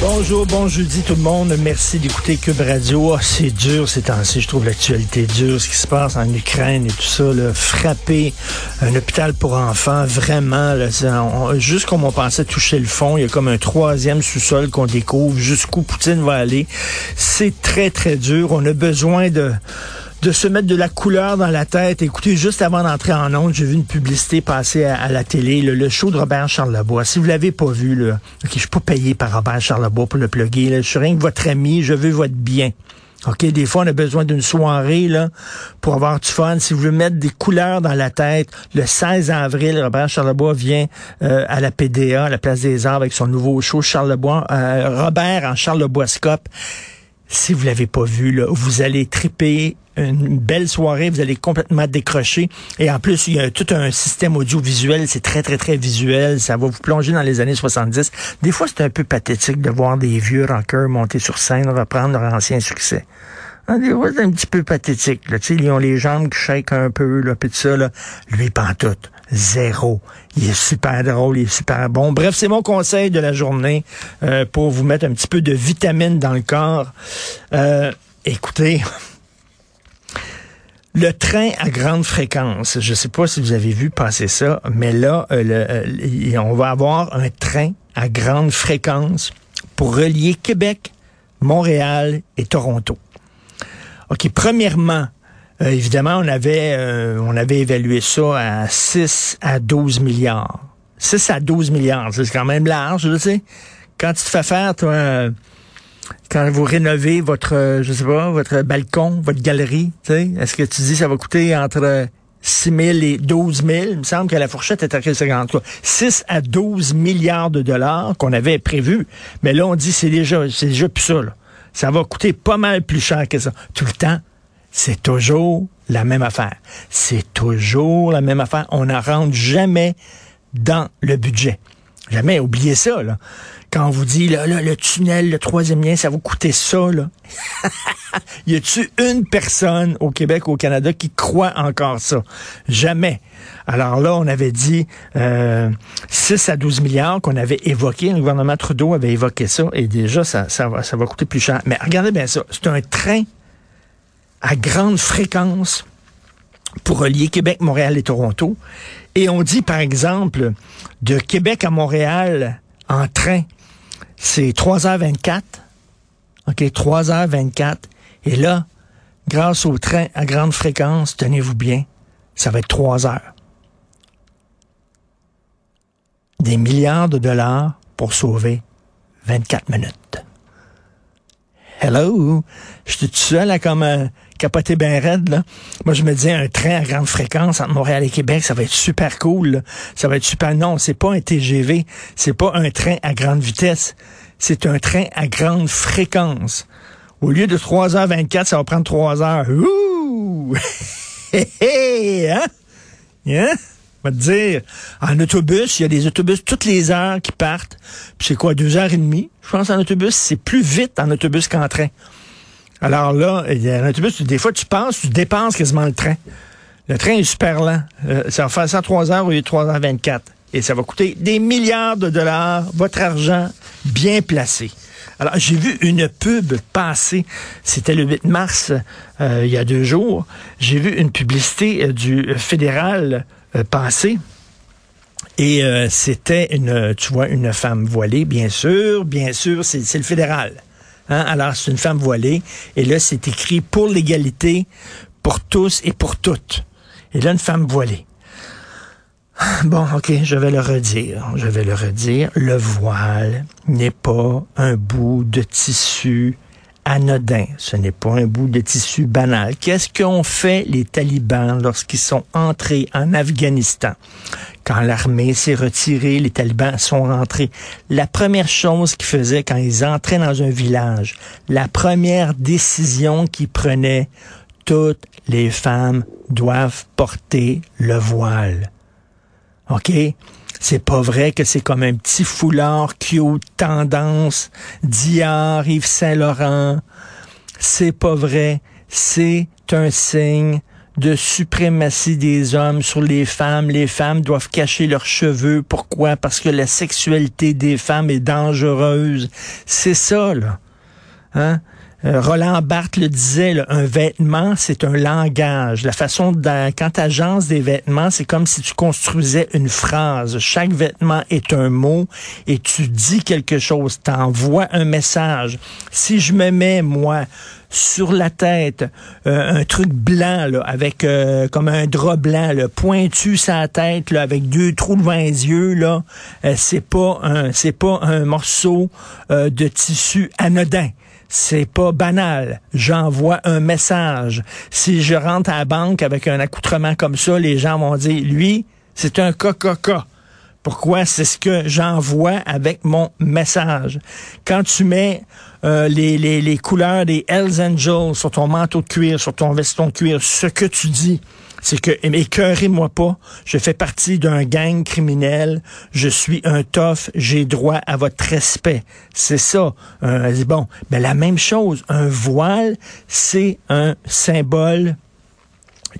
Bonjour, bon jeudi tout le monde. Merci d'écouter Cube Radio. Ah, c'est dur ces temps-ci. Je trouve l'actualité dure. Ce qui se passe en Ukraine et tout ça, là, frapper un hôpital pour enfants, vraiment, là, juste comme on pensait toucher le fond, il y a comme un troisième sous-sol qu'on découvre. Jusqu'où Poutine va aller. C'est très, très dur. On a besoin de de se mettre de la couleur dans la tête. Écoutez, juste avant d'entrer en onde, j'ai vu une publicité passer à, la télé, le, le show de Robert Charlebois. Si vous l'avez pas vu, là, ok, je suis pas payé par Robert Charlebois pour le plugger. Là. Je suis rien que votre ami, je veux votre bien. OK, des fois, on a besoin d'une soirée là pour avoir du fun. Si vous voulez mettre des couleurs dans la tête, le 16 avril, Robert Charlebois vient euh, à la PDA, à la Place des Arts, avec son nouveau show Charlebois. Euh, Robert en Charleboiscope. Si vous l'avez pas vu, là, vous allez triper une belle soirée, vous allez complètement décrocher. Et en plus, il y a tout un système audiovisuel, c'est très, très, très visuel. Ça va vous plonger dans les années 70. Des fois, c'est un peu pathétique de voir des vieux rockers monter sur scène, reprendre leur ancien succès. Hein, des fois, c'est un petit peu pathétique. Là. Ils ont les jambes qui shake un peu, là, tout ça. Là. Lui, pantoute. Zéro. Il est super drôle, il est super bon. Bref, c'est mon conseil de la journée euh, pour vous mettre un petit peu de vitamine dans le corps. Euh, écoutez, le train à grande fréquence, je sais pas si vous avez vu passer ça, mais là, euh, on va avoir un train à grande fréquence pour relier Québec, Montréal et Toronto. OK, premièrement, euh, évidemment, on avait, euh, on avait évalué ça à 6 à 12 milliards. 6 à 12 milliards, c'est quand même large, tu sais. Quand tu te fais faire, toi, euh, quand vous rénovez votre, euh, je sais pas, votre balcon, votre galerie, tu sais, est-ce que tu dis ça va coûter entre 6 000 et 12 000? Il me semble que la fourchette est à quelle seconde? quoi? 6 à 12 milliards de dollars qu'on avait prévu. Mais là, on dit c'est déjà, c'est déjà plus ça, là. Ça va coûter pas mal plus cher que ça. Tout le temps, c'est toujours la même affaire. C'est toujours la même affaire. On n'en rentre jamais dans le budget. Jamais, oubliez ça, là. Quand on vous dit, là, là, le tunnel, le troisième lien, ça va coûter ça, là. y a-tu une personne au Québec au Canada qui croit encore ça? Jamais. Alors là, on avait dit euh, 6 à 12 milliards qu'on avait évoqué. Le gouvernement Trudeau avait évoqué ça et déjà, ça, ça, va, ça va coûter plus cher. Mais regardez bien ça. C'est un train à grande fréquence pour relier Québec, Montréal et Toronto. Et on dit, par exemple, de Québec à Montréal en train, c'est 3h24. OK, 3h24. Et là, grâce au train à grande fréquence, tenez-vous bien, ça va être 3 heures. Des milliards de dollars pour sauver 24 minutes. Hello! Je suis tout seul à comme euh, capoter ben raide, là. Moi, je me disais, un train à grande fréquence entre Montréal et Québec, ça va être super cool, là. Ça va être super... Non, c'est pas un TGV. C'est pas un train à grande vitesse. C'est un train à grande fréquence. Au lieu de 3h24, ça va prendre 3 heures. Ouh! Hé, hein? Hein? Va te dire, en autobus, il y a des autobus toutes les heures qui partent. Puis c'est quoi, deux heures et demie? Je pense en autobus, c'est plus vite en autobus qu'en train. Alors là, il y a un autobus, des fois, tu penses, tu dépenses quasiment le train. Le train est super lent. Euh, ça va faire ça en 3 heures au lieu de 3 heures 24. Et ça va coûter des milliards de dollars, votre argent bien placé. Alors, j'ai vu une pub passer, c'était le 8 mars, euh, il y a deux jours. J'ai vu une publicité euh, du fédéral euh, passer. Et c'était une, tu vois, une femme voilée, bien sûr, bien sûr, c'est c'est le fédéral. Hein? Alors, c'est une femme voilée. Et là, c'est écrit pour l'égalité, pour tous et pour toutes. Et là, une femme voilée. Bon, OK, je vais le redire. Je vais le redire. Le voile n'est pas un bout de tissu anodin. Ce n'est pas un bout de tissu banal. Qu'est-ce qu'ont fait les talibans lorsqu'ils sont entrés en Afghanistan? Quand l'armée s'est retirée, les talibans sont rentrés. La première chose qu'ils faisaient quand ils entraient dans un village, la première décision qu'ils prenaient, toutes les femmes doivent porter le voile. OK? C'est pas vrai que c'est comme un petit foulard cute, tendance, Dior, Yves Saint-Laurent. C'est pas vrai. C'est un signe de suprématie des hommes sur les femmes. Les femmes doivent cacher leurs cheveux. Pourquoi? Parce que la sexualité des femmes est dangereuse. C'est ça, là. Hein? Euh, Roland Barthes le disait, un vêtement, c'est un langage. La façon quand tu agences des vêtements, c'est comme si tu construisais une phrase. Chaque vêtement est un mot et tu dis quelque chose, t'envoies un message. Si je me mets, moi, sur la tête, euh, un truc blanc avec euh, comme un drap blanc, là, pointu sa tête avec deux trous devant les yeux là, c'est pas un c'est pas un morceau de tissu anodin c'est pas banal. J'envoie un message. Si je rentre à la banque avec un accoutrement comme ça, les gens vont dire, lui, c'est un coca Pourquoi? C'est ce que j'envoie avec mon message. Quand tu mets euh, les, les, les couleurs des Hells Angels sur ton manteau de cuir, sur ton veston de cuir, ce que tu dis, c'est que, écœurez-moi pas, je fais partie d'un gang criminel, je suis un tough, j'ai droit à votre respect. C'est ça. Euh, bon, ben la même chose, un voile, c'est un symbole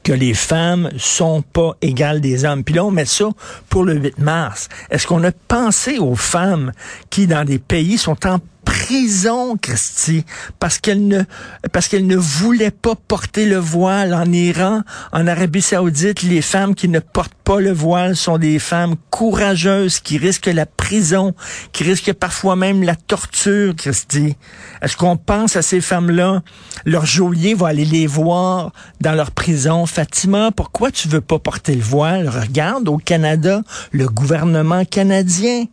que les femmes sont pas égales des hommes. Puis là, on met ça pour le 8 mars. Est-ce qu'on a pensé aux femmes qui, dans des pays, sont en prison, Christy, parce qu'elle ne, parce qu'elle ne voulait pas porter le voile en Iran, en Arabie Saoudite. Les femmes qui ne portent pas le voile sont des femmes courageuses qui risquent la prison, qui risquent parfois même la torture, Christy. Est-ce qu'on pense à ces femmes-là? Leur geôlier va aller les voir dans leur prison. Fatima, pourquoi tu veux pas porter le voile? Regarde au Canada, le gouvernement canadien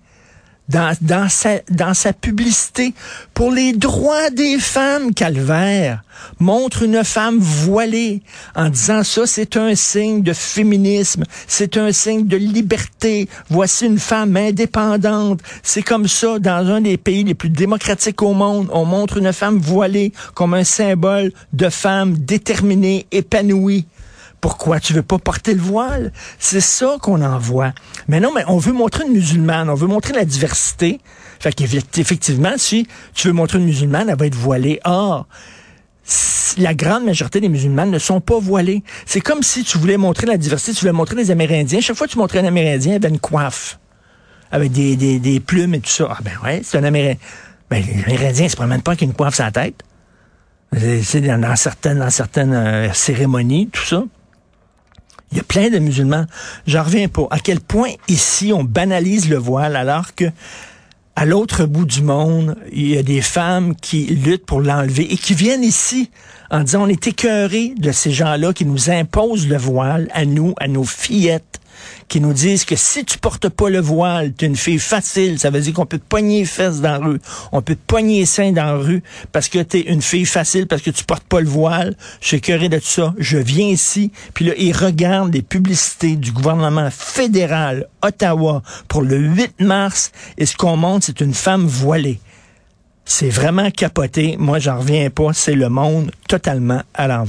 dans, dans, sa, dans sa publicité pour les droits des femmes, Calvaire, montre une femme voilée en disant ça, c'est un signe de féminisme, c'est un signe de liberté. Voici une femme indépendante. C'est comme ça dans un des pays les plus démocratiques au monde. On montre une femme voilée comme un symbole de femme déterminée, épanouie. Pourquoi tu veux pas porter le voile? C'est ça qu'on envoie. Mais non, mais on veut montrer une musulmane, on veut montrer la diversité. Fait qu'effectivement, si tu veux montrer une musulmane, elle va être voilée. Or, la grande majorité des musulmanes ne sont pas voilées. C'est comme si tu voulais montrer la diversité, tu voulais montrer les Amérindiens. Chaque fois que tu montrais un Amérindien, il avait une coiffe. Avec des, plumes et tout ça. Ah ben ouais, c'est un Amérindien. Ben, les Amérindiens ne se promènent pas avec une coiffe sur la tête. C'est dans, certaines, dans euh, cérémonies, tout ça. Il y a plein de musulmans. J'en reviens pas. À quel point ici on banalise le voile alors que à l'autre bout du monde, il y a des femmes qui luttent pour l'enlever et qui viennent ici en disant on est écœurés de ces gens-là qui nous imposent le voile à nous, à nos fillettes qui nous disent que si tu portes pas le voile, tu es une fille facile. Ça veut dire qu'on peut te pogner les fesses dans la rue. On peut te pogner les seins dans la rue parce que tu es une fille facile, parce que tu portes pas le voile. Je suis curé de tout ça. Je viens ici, puis là, ils regardent les publicités du gouvernement fédéral Ottawa pour le 8 mars et ce qu'on montre, c'est une femme voilée. C'est vraiment capoté. Moi, j'en reviens pas. C'est le monde totalement à l'envers.